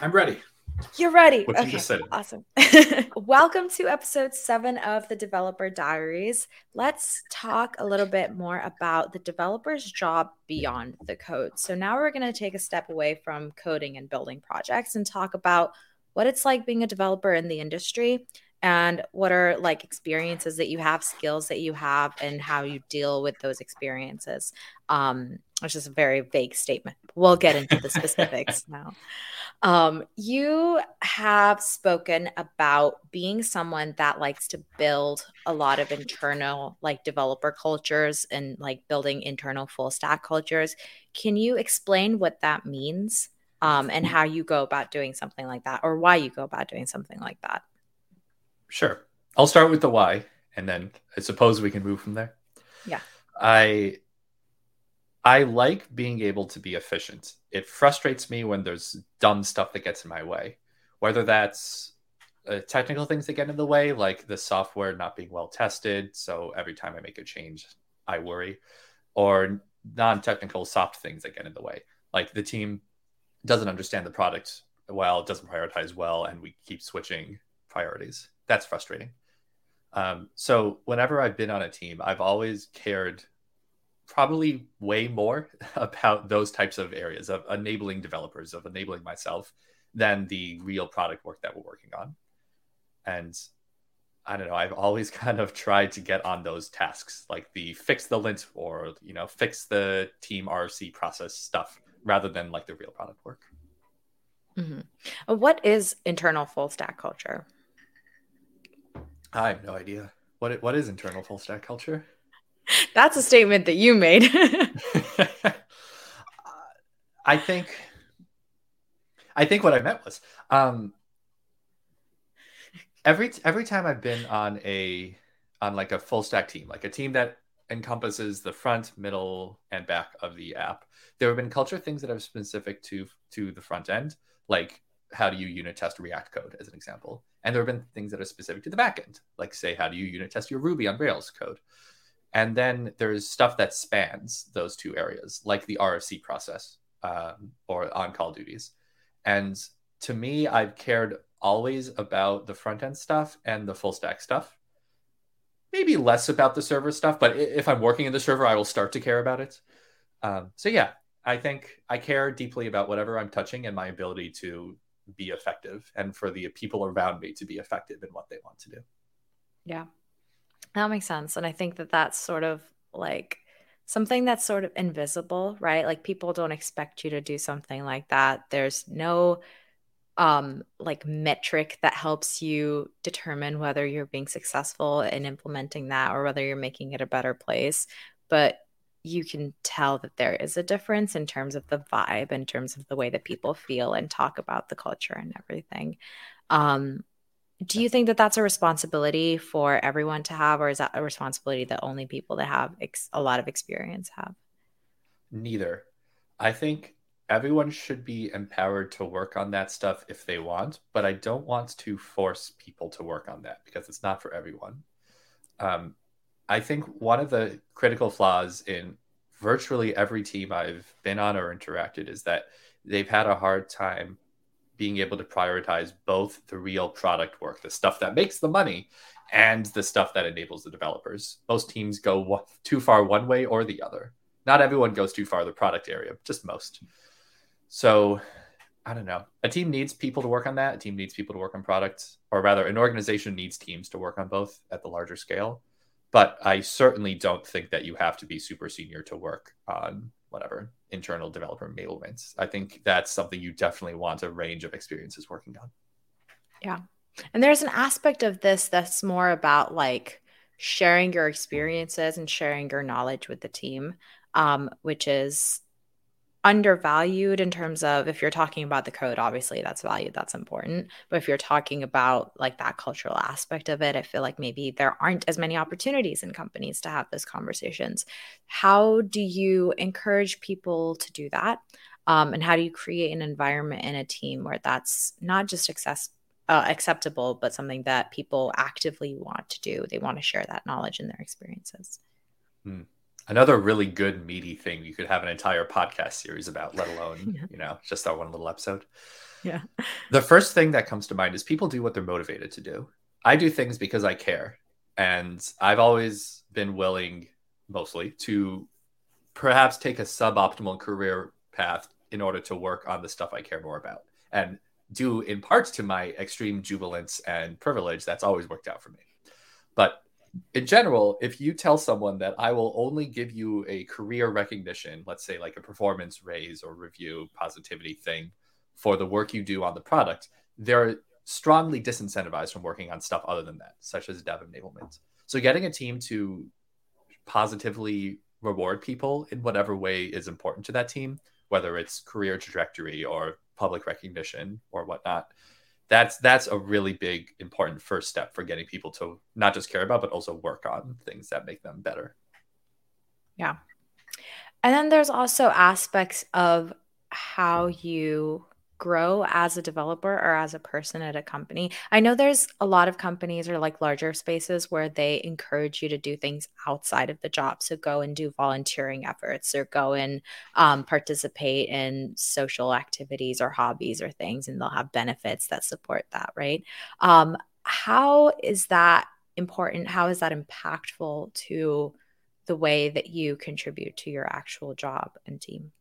I'm ready. You're ready. What okay. you just said. Awesome. Welcome to episode seven of the Developer Diaries. Let's talk a little bit more about the developer's job beyond the code. So, now we're going to take a step away from coding and building projects and talk about what it's like being a developer in the industry and what are like experiences that you have skills that you have and how you deal with those experiences? Um which is a very vague statement. We'll get into the specifics now. Um you have spoken about being someone that likes to build a lot of internal like developer cultures and like building internal full stack cultures. Can you explain what that means um, and how you go about doing something like that or why you go about doing something like that Sure. I'll start with the why, and then I suppose we can move from there. Yeah. I I like being able to be efficient. It frustrates me when there's dumb stuff that gets in my way, whether that's uh, technical things that get in the way, like the software not being well tested. So every time I make a change, I worry, or non-technical soft things that get in the way, like the team doesn't understand the product well, doesn't prioritize well, and we keep switching priorities that's frustrating. Um, so whenever I've been on a team, I've always cared probably way more about those types of areas of enabling developers, of enabling myself, than the real product work that we're working on. And I don't know, I've always kind of tried to get on those tasks, like the fix the lint or you know fix the team RC process stuff, rather than like the real product work. Mm-hmm. What is internal full stack culture? I have no idea. What what is internal full stack culture? That's a statement that you made. I think I think what I meant was um, every every time I've been on a on like a full stack team, like a team that encompasses the front, middle, and back of the app, there have been culture things that are specific to to the front end, like how do you unit test React code, as an example. And there have been things that are specific to the backend, like say, how do you unit test your Ruby on Rails code? And then there's stuff that spans those two areas, like the RFC process um, or on call duties. And to me, I've cared always about the front end stuff and the full stack stuff. Maybe less about the server stuff, but if I'm working in the server, I will start to care about it. Um, so yeah, I think I care deeply about whatever I'm touching and my ability to be effective and for the people around me to be effective in what they want to do. Yeah. That makes sense. And I think that that's sort of like something that's sort of invisible, right? Like people don't expect you to do something like that. There's no um like metric that helps you determine whether you're being successful in implementing that or whether you're making it a better place. But you can tell that there is a difference in terms of the vibe, in terms of the way that people feel and talk about the culture and everything. Um, do you think that that's a responsibility for everyone to have, or is that a responsibility that only people that have ex- a lot of experience have? Neither. I think everyone should be empowered to work on that stuff if they want, but I don't want to force people to work on that because it's not for everyone. Um, I think one of the critical flaws in virtually every team I've been on or interacted is that they've had a hard time being able to prioritize both the real product work, the stuff that makes the money, and the stuff that enables the developers. Most teams go too far one way or the other. Not everyone goes too far the product area, just most. So I don't know. A team needs people to work on that. A team needs people to work on products, or rather, an organization needs teams to work on both at the larger scale but I certainly don't think that you have to be super senior to work on whatever internal developer enablements. I think that's something you definitely want a range of experiences working on. Yeah. And there's an aspect of this that's more about like sharing your experiences and sharing your knowledge with the team, um, which is undervalued in terms of if you're talking about the code obviously that's valued that's important. But if you're talking about like that cultural aspect of it i feel like maybe there aren't as many opportunities in companies to have those conversations. How do you encourage people to do that? Um, and how do you create an environment in a team where that's not just access, uh, acceptable but something that people actively want to do? They want to share that knowledge and their experiences. Hmm another really good meaty thing you could have an entire podcast series about let alone yeah. you know just that one little episode Yeah. The first thing that comes to mind is people do what they're motivated to do. I do things because I care. And I've always been willing, mostly, to perhaps take a suboptimal career path in order to work on the stuff I care more about. And due in part to my extreme jubilance and privilege, that's always worked out for me. But in general, if you tell someone that I will only give you a career recognition, let's say like a performance raise or review positivity thing for the work you do on the product, they're strongly disincentivized from working on stuff other than that, such as dev enablement. So getting a team to positively reward people in whatever way is important to that team, whether it's career trajectory or public recognition or whatnot, that's that's a really big important first step for getting people to not just care about but also work on things that make them better. Yeah. And then there's also aspects of how you grow as a developer or as a person at a company. I know there's a lot of companies or like larger spaces where they encourage you to do things outside of the job. So go and do volunteering efforts or go and um, participate in social activities or hobbies or things, and they'll have benefits that support that, right? Um, how is that important? How is that impactful to the way that you contribute to your actual job and team?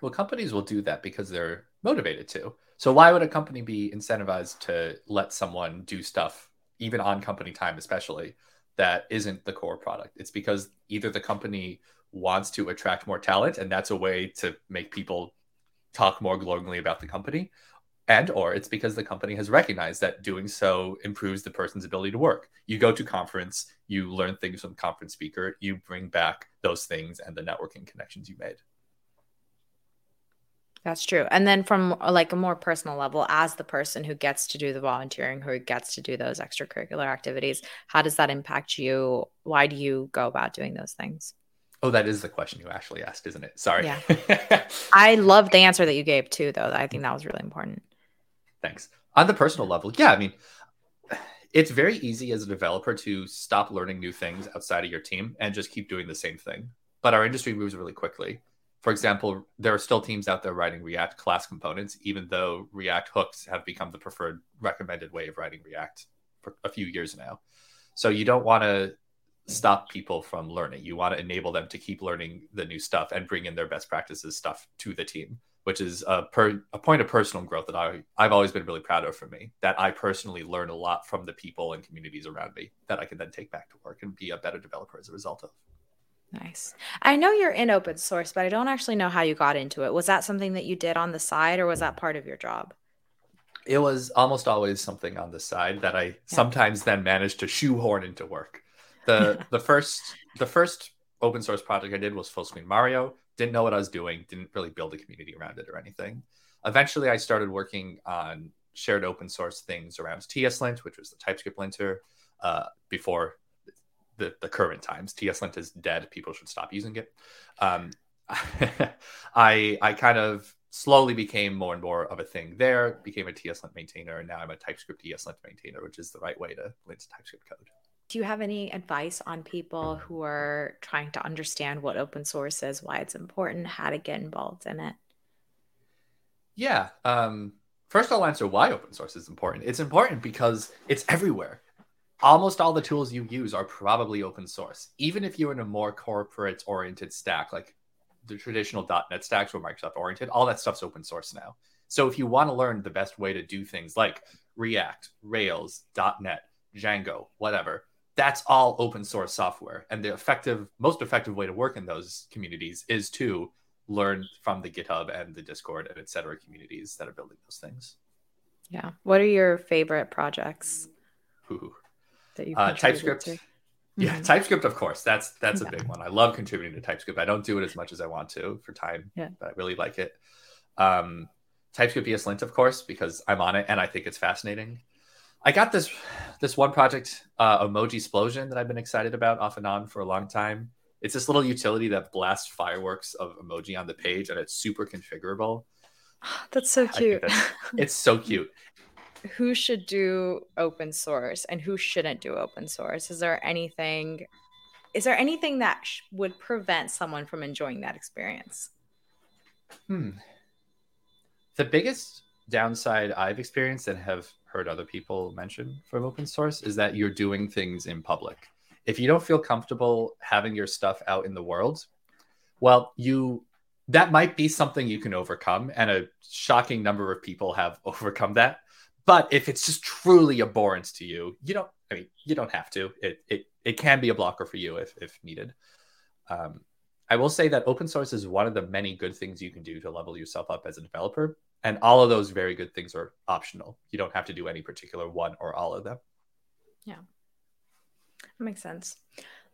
Well, companies will do that because they're motivated to. So why would a company be incentivized to let someone do stuff, even on company time, especially that isn't the core product? It's because either the company wants to attract more talent, and that's a way to make people talk more glowingly about the company, and or it's because the company has recognized that doing so improves the person's ability to work. You go to conference, you learn things from conference speaker, you bring back those things and the networking connections you made. That's true. And then from uh, like a more personal level, as the person who gets to do the volunteering, who gets to do those extracurricular activities, how does that impact you? Why do you go about doing those things? Oh, that is the question you actually asked, isn't it? Sorry. Yeah. I love the answer that you gave too, though. I think that was really important. Thanks. On the personal level, yeah, I mean, it's very easy as a developer to stop learning new things outside of your team and just keep doing the same thing. But our industry moves really quickly for example, there are still teams out there writing React class components, even though React hooks have become the preferred recommended way of writing React for a few years now. So you don't want to stop people from learning. You want to enable them to keep learning the new stuff and bring in their best practices stuff to the team, which is a, per, a point of personal growth that I, I've always been really proud of for me. That I personally learn a lot from the people and communities around me that I can then take back to work and be a better developer as a result of. Nice. I know you're in open source, but I don't actually know how you got into it. Was that something that you did on the side or was that part of your job? It was almost always something on the side that I yeah. sometimes then managed to shoehorn into work. The the first the first open source project I did was Full Screen Mario. Didn't know what I was doing, didn't really build a community around it or anything. Eventually I started working on shared open source things around TSLint, which was the TypeScript linter, uh, before the, the current times. TSLint is dead. People should stop using it. Um, I I kind of slowly became more and more of a thing there. Became a TSLint maintainer, and now I'm a TypeScript ESLint maintainer, which is the right way to lint TypeScript code. Do you have any advice on people who are trying to understand what open source is, why it's important, how to get involved in it? Yeah. Um, first, I'll answer why open source is important. It's important because it's everywhere almost all the tools you use are probably open source. Even if you're in a more corporate oriented stack, like the traditional .NET stacks or Microsoft oriented, all that stuff's open source now. So if you want to learn the best way to do things like React, Rails, .NET, Django, whatever, that's all open source software. And the effective, most effective way to work in those communities is to learn from the GitHub and the Discord and et cetera communities that are building those things. Yeah. What are your favorite projects? Ooh that you uh, TypeScript. To? Yeah, mm-hmm. TypeScript, of course. That's that's yeah. a big one. I love contributing to TypeScript. I don't do it as much as I want to for time, yeah. but I really like it. Um, TypeScript ESLint, of course, because I'm on it and I think it's fascinating. I got this this one project, uh, Emojisplosion, that I've been excited about off and on for a long time. It's this little utility that blasts fireworks of emoji on the page, and it's super configurable. That's so cute. That's, it's so cute who should do open source and who shouldn't do open source? Is there anything is there anything that sh- would prevent someone from enjoying that experience? Hmm. The biggest downside I've experienced and have heard other people mention from open source is that you're doing things in public. If you don't feel comfortable having your stuff out in the world, well, you that might be something you can overcome and a shocking number of people have overcome that. But if it's just truly abhorrent to you, you don't I mean, you don't have to. It it it can be a blocker for you if if needed. Um, I will say that open source is one of the many good things you can do to level yourself up as a developer. And all of those very good things are optional. You don't have to do any particular one or all of them. Yeah. That makes sense.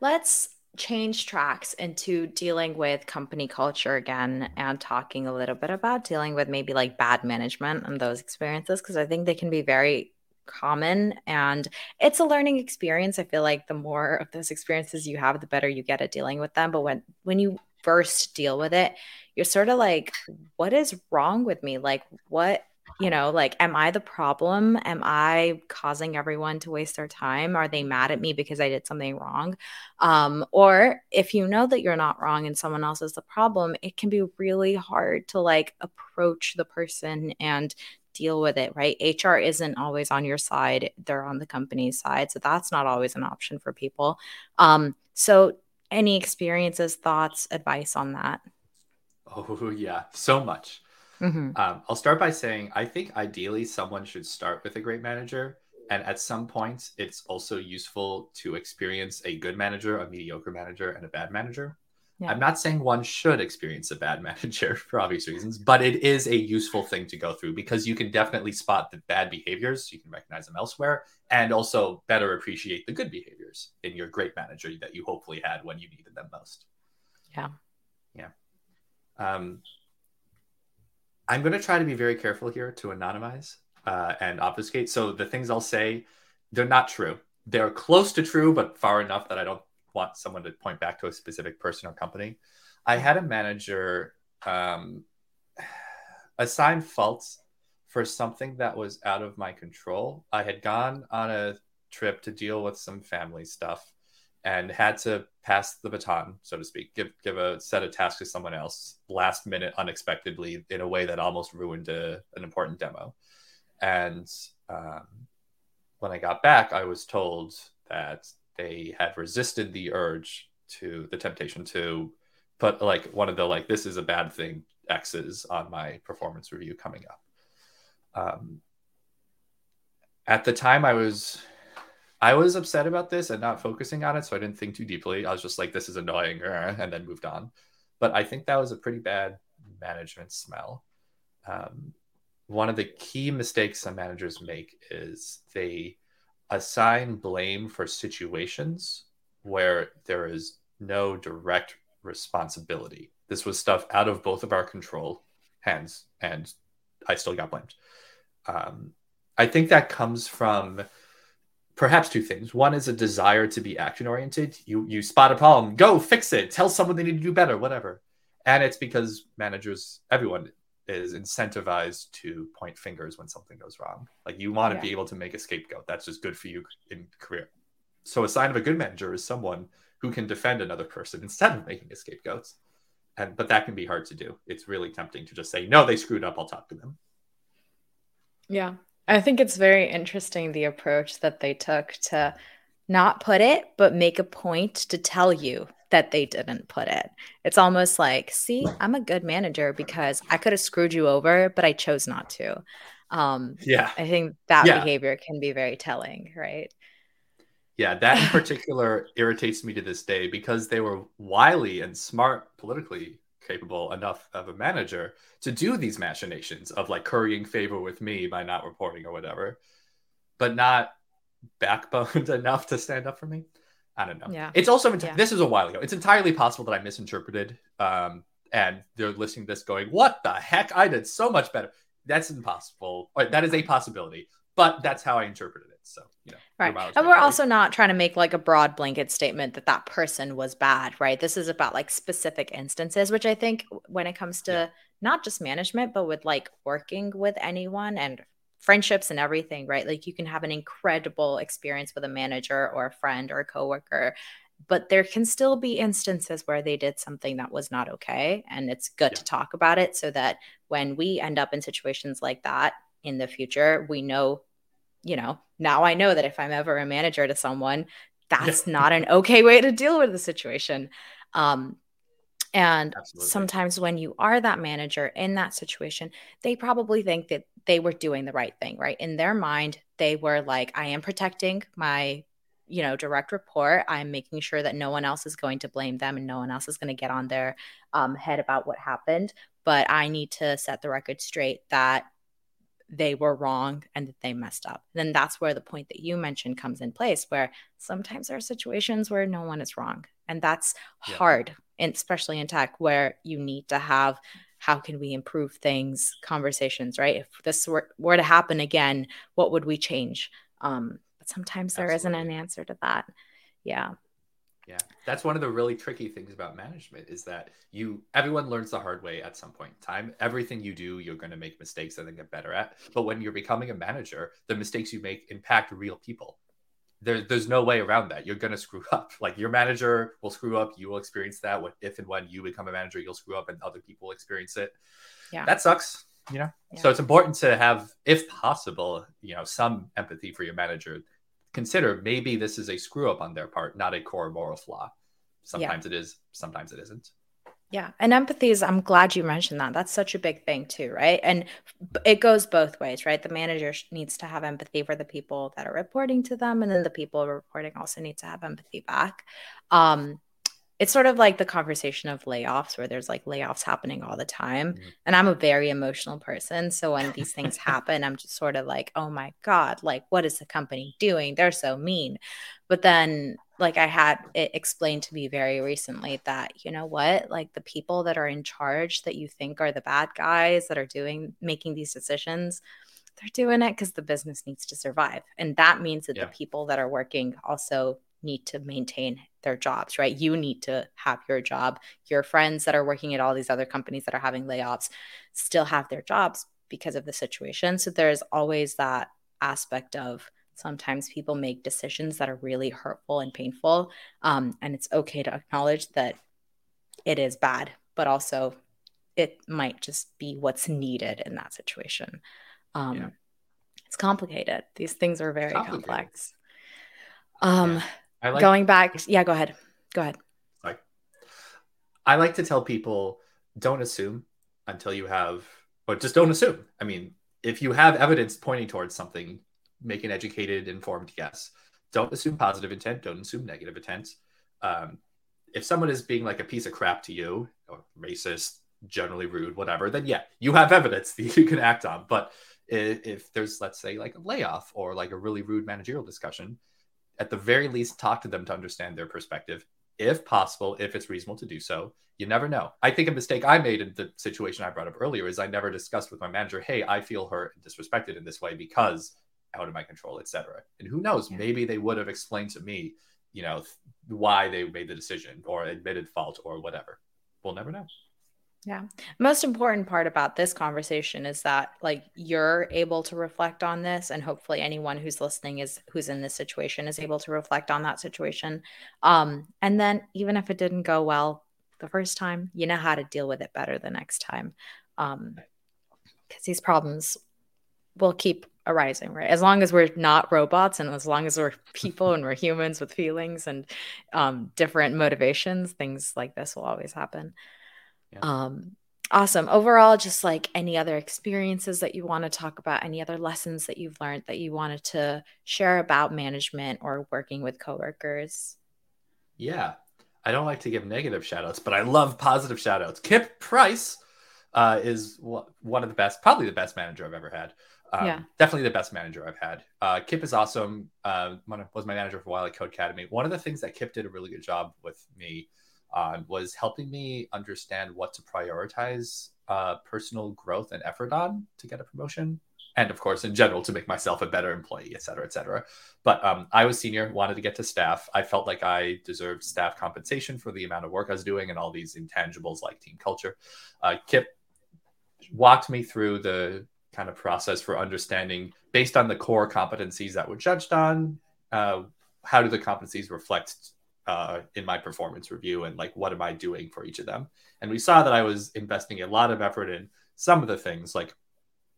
Let's change tracks into dealing with company culture again and talking a little bit about dealing with maybe like bad management and those experiences because I think they can be very common and it's a learning experience. I feel like the more of those experiences you have the better you get at dealing with them. But when when you first deal with it you're sort of like what is wrong with me? Like what you know like am i the problem am i causing everyone to waste their time are they mad at me because i did something wrong um, or if you know that you're not wrong and someone else is the problem it can be really hard to like approach the person and deal with it, right? HR isn't always on your side, they're on the company's side. So that's not always an option for people. Um, so, any experiences, thoughts, advice on that? Oh, yeah, so much. Mm-hmm. Um, I'll start by saying I think ideally someone should start with a great manager. And at some point, it's also useful to experience a good manager, a mediocre manager, and a bad manager. Yeah. I'm not saying one should experience a bad manager for obvious reasons, but it is a useful thing to go through because you can definitely spot the bad behaviors. You can recognize them elsewhere and also better appreciate the good behaviors in your great manager that you hopefully had when you needed them most. Yeah. Yeah. Um, I'm going to try to be very careful here to anonymize uh, and obfuscate. So the things I'll say, they're not true. They're close to true, but far enough that I don't want someone to point back to a specific person or company. I had a manager um, assign faults for something that was out of my control. I had gone on a trip to deal with some family stuff and had to pass the baton, so to speak, give give a set of tasks to someone else last minute, unexpectedly, in a way that almost ruined a, an important demo. And um, when I got back, I was told that they had resisted the urge to the temptation to put like one of the like this is a bad thing X's on my performance review coming up. Um, at the time, I was I was upset about this and not focusing on it, so I didn't think too deeply. I was just like, "This is annoying," and then moved on. But I think that was a pretty bad management smell. Um, one of the key mistakes some managers make is they assign blame for situations where there is no direct responsibility. This was stuff out of both of our control hands, and I still got blamed. Um, I think that comes from perhaps two things. One is a desire to be action oriented. You you spot a problem, go fix it. Tell someone they need to do better, whatever. And it's because managers, everyone is incentivized to point fingers when something goes wrong. Like you want to yeah. be able to make a scapegoat. That's just good for you in career. So a sign of a good manager is someone who can defend another person instead of making a scapegoat. And but that can be hard to do. It's really tempting to just say, "No, they screwed up. I'll talk to them." Yeah. I think it's very interesting the approach that they took to not put it but make a point to tell you that they didn't put it. It's almost like, see, I'm a good manager because I could have screwed you over, but I chose not to. Um, yeah. I think that yeah. behavior can be very telling, right? Yeah, that in particular irritates me to this day because they were wily and smart, politically capable enough of a manager to do these machinations of like currying favor with me by not reporting or whatever, but not backboned enough to stand up for me. I don't know. Yeah. It's also yeah. this is a while ago. It's entirely possible that I misinterpreted. Um, and they're listening to this going, "What the heck? I did so much better." That's impossible. Or that is a possibility, but that's how I interpreted it. So you know, right. And we're also not trying to make like a broad blanket statement that that person was bad, right? This is about like specific instances, which I think when it comes to yeah. not just management, but with like working with anyone and friendships and everything, right? Like you can have an incredible experience with a manager or a friend or a coworker, but there can still be instances where they did something that was not okay. And it's good yeah. to talk about it so that when we end up in situations like that in the future, we know, you know, now I know that if I'm ever a manager to someone, that's not an okay way to deal with the situation. Um, and Absolutely. sometimes when you are that manager in that situation, they probably think that they were doing the right thing, right? In their mind, they were like, I am protecting my, you know, direct report. I'm making sure that no one else is going to blame them and no one else is going to get on their um, head about what happened. But I need to set the record straight that they were wrong and that they messed up. Then that's where the point that you mentioned comes in place, where sometimes there are situations where no one is wrong. And that's yeah. hard and especially in tech where you need to have how can we improve things conversations right if this were, were to happen again what would we change um, but sometimes there not an answer to that yeah yeah that's one of the really tricky things about management is that you everyone learns the hard way at some point in time everything you do you're going to make mistakes and then get better at but when you're becoming a manager the mistakes you make impact real people there, there's no way around that. You're going to screw up. Like your manager will screw up. You will experience that. If and when you become a manager, you'll screw up and other people experience it. Yeah. That sucks, you know? Yeah. So it's important to have, if possible, you know, some empathy for your manager. Consider maybe this is a screw up on their part, not a core moral flaw. Sometimes yeah. it is, sometimes it isn't. Yeah. And empathy is, I'm glad you mentioned that. That's such a big thing, too, right? And it goes both ways, right? The manager needs to have empathy for the people that are reporting to them. And then the people reporting also need to have empathy back. Um, it's sort of like the conversation of layoffs where there's like layoffs happening all the time mm-hmm. and i'm a very emotional person so when these things happen i'm just sort of like oh my god like what is the company doing they're so mean but then like I had it explained to me very recently that you know what like the people that are in charge that you think are the bad guys that are doing making these decisions they're doing it because the business needs to survive and that means that yeah. the people that are working also need to maintain their jobs right you need to have your job your friends that are working at all these other companies that are having layoffs still have their jobs because of the situation so there's always that aspect of sometimes people make decisions that are really hurtful and painful. Um, and it's okay to acknowledge that it is bad, but also it might just be what's needed in that situation. Um, yeah. It's complicated. These things are very complex. Um, yeah. Like, going back, yeah, go ahead. Go ahead. Sorry. I like to tell people don't assume until you have, or just don't assume. I mean, if you have evidence pointing towards something, make an educated, informed guess. Don't assume positive intent. Don't assume negative intent. Um, if someone is being like a piece of crap to you, or racist, generally rude, whatever, then yeah, you have evidence that you can act on. But if, if there's, let's say, like a layoff or like a really rude managerial discussion, at the very least, talk to them to understand their perspective, if possible, if it's reasonable to do so. You never know. I think a mistake I made in the situation I brought up earlier is I never discussed with my manager, hey, I feel hurt and disrespected in this way because out of my control, etc. And who knows, maybe they would have explained to me, you know, why they made the decision or admitted fault or whatever. We'll never know. Yeah. Most important part about this conversation is that like you're able to reflect on this and hopefully anyone who's listening is who's in this situation is able to reflect on that situation. Um and then even if it didn't go well the first time, you know how to deal with it better the next time. Um cuz these problems will keep arising, right? As long as we're not robots and as long as we're people and we're humans with feelings and um, different motivations, things like this will always happen. Yeah. Um, awesome. Overall, just like any other experiences that you want to talk about, any other lessons that you've learned that you wanted to share about management or working with coworkers. Yeah. I don't like to give negative shout outs, but I love positive shout outs. Kip Price uh, is one of the best, probably the best manager I've ever had. Um, yeah. Definitely the best manager I've had. Uh, Kip is awesome. Uh, was my manager for a while at Codecademy. One of the things that Kip did a really good job with me on was helping me understand what to prioritize uh, personal growth and effort on to get a promotion. And of course, in general, to make myself a better employee, et cetera, et cetera. But um, I was senior, wanted to get to staff. I felt like I deserved staff compensation for the amount of work I was doing and all these intangibles like team culture. Uh, Kip walked me through the kind of process for understanding based on the core competencies that were judged on uh, how do the competencies reflect uh, in my performance review and like what am i doing for each of them and we saw that i was investing a lot of effort in some of the things like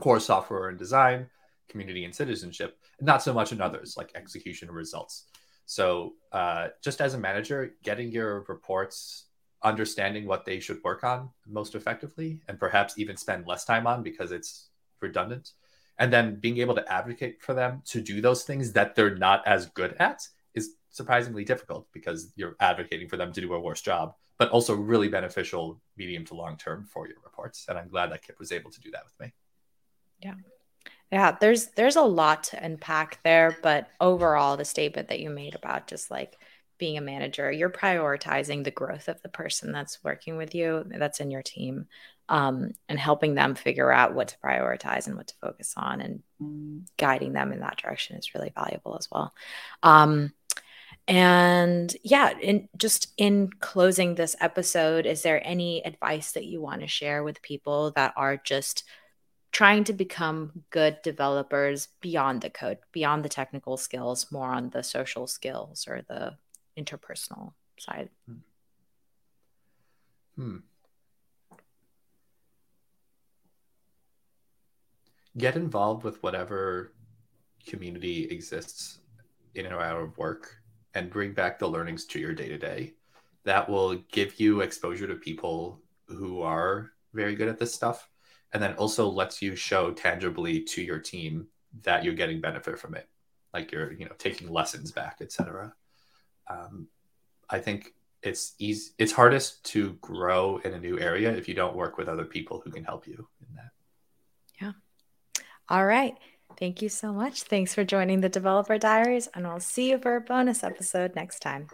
core software and design, community and citizenship, and not so much in others like execution and results. So, uh, just as a manager, getting your reports, understanding what they should work on most effectively, and perhaps even spend less time on because it's redundant, and then being able to advocate for them to do those things that they're not as good at is surprisingly difficult because you're advocating for them to do a worse job, but also really beneficial medium to long term for your reports. And I'm glad that Kip was able to do that with me. Yeah. Yeah, there's there's a lot to unpack there, but overall the statement that you made about just like being a manager, you're prioritizing the growth of the person that's working with you, that's in your team, um, and helping them figure out what to prioritize and what to focus on, and guiding them in that direction is really valuable as well. Um, and yeah, just in closing this episode, is there any advice that you want to share with people that are just trying to become good developers beyond the code, beyond the technical skills, more on the social skills or the interpersonal side. Hmm. Get involved with whatever community exists in and out of work and bring back the learnings to your day to day. That will give you exposure to people who are very good at this stuff and then also lets you show tangibly to your team that you're getting benefit from it like you're you know taking lessons back etc um, i think it's easy it's hardest to grow in a new area if you don't work with other people who can help you in that. Yeah. All right thank you so much. Thanks for joining the developer diaries and i'll see you for a bonus episode next time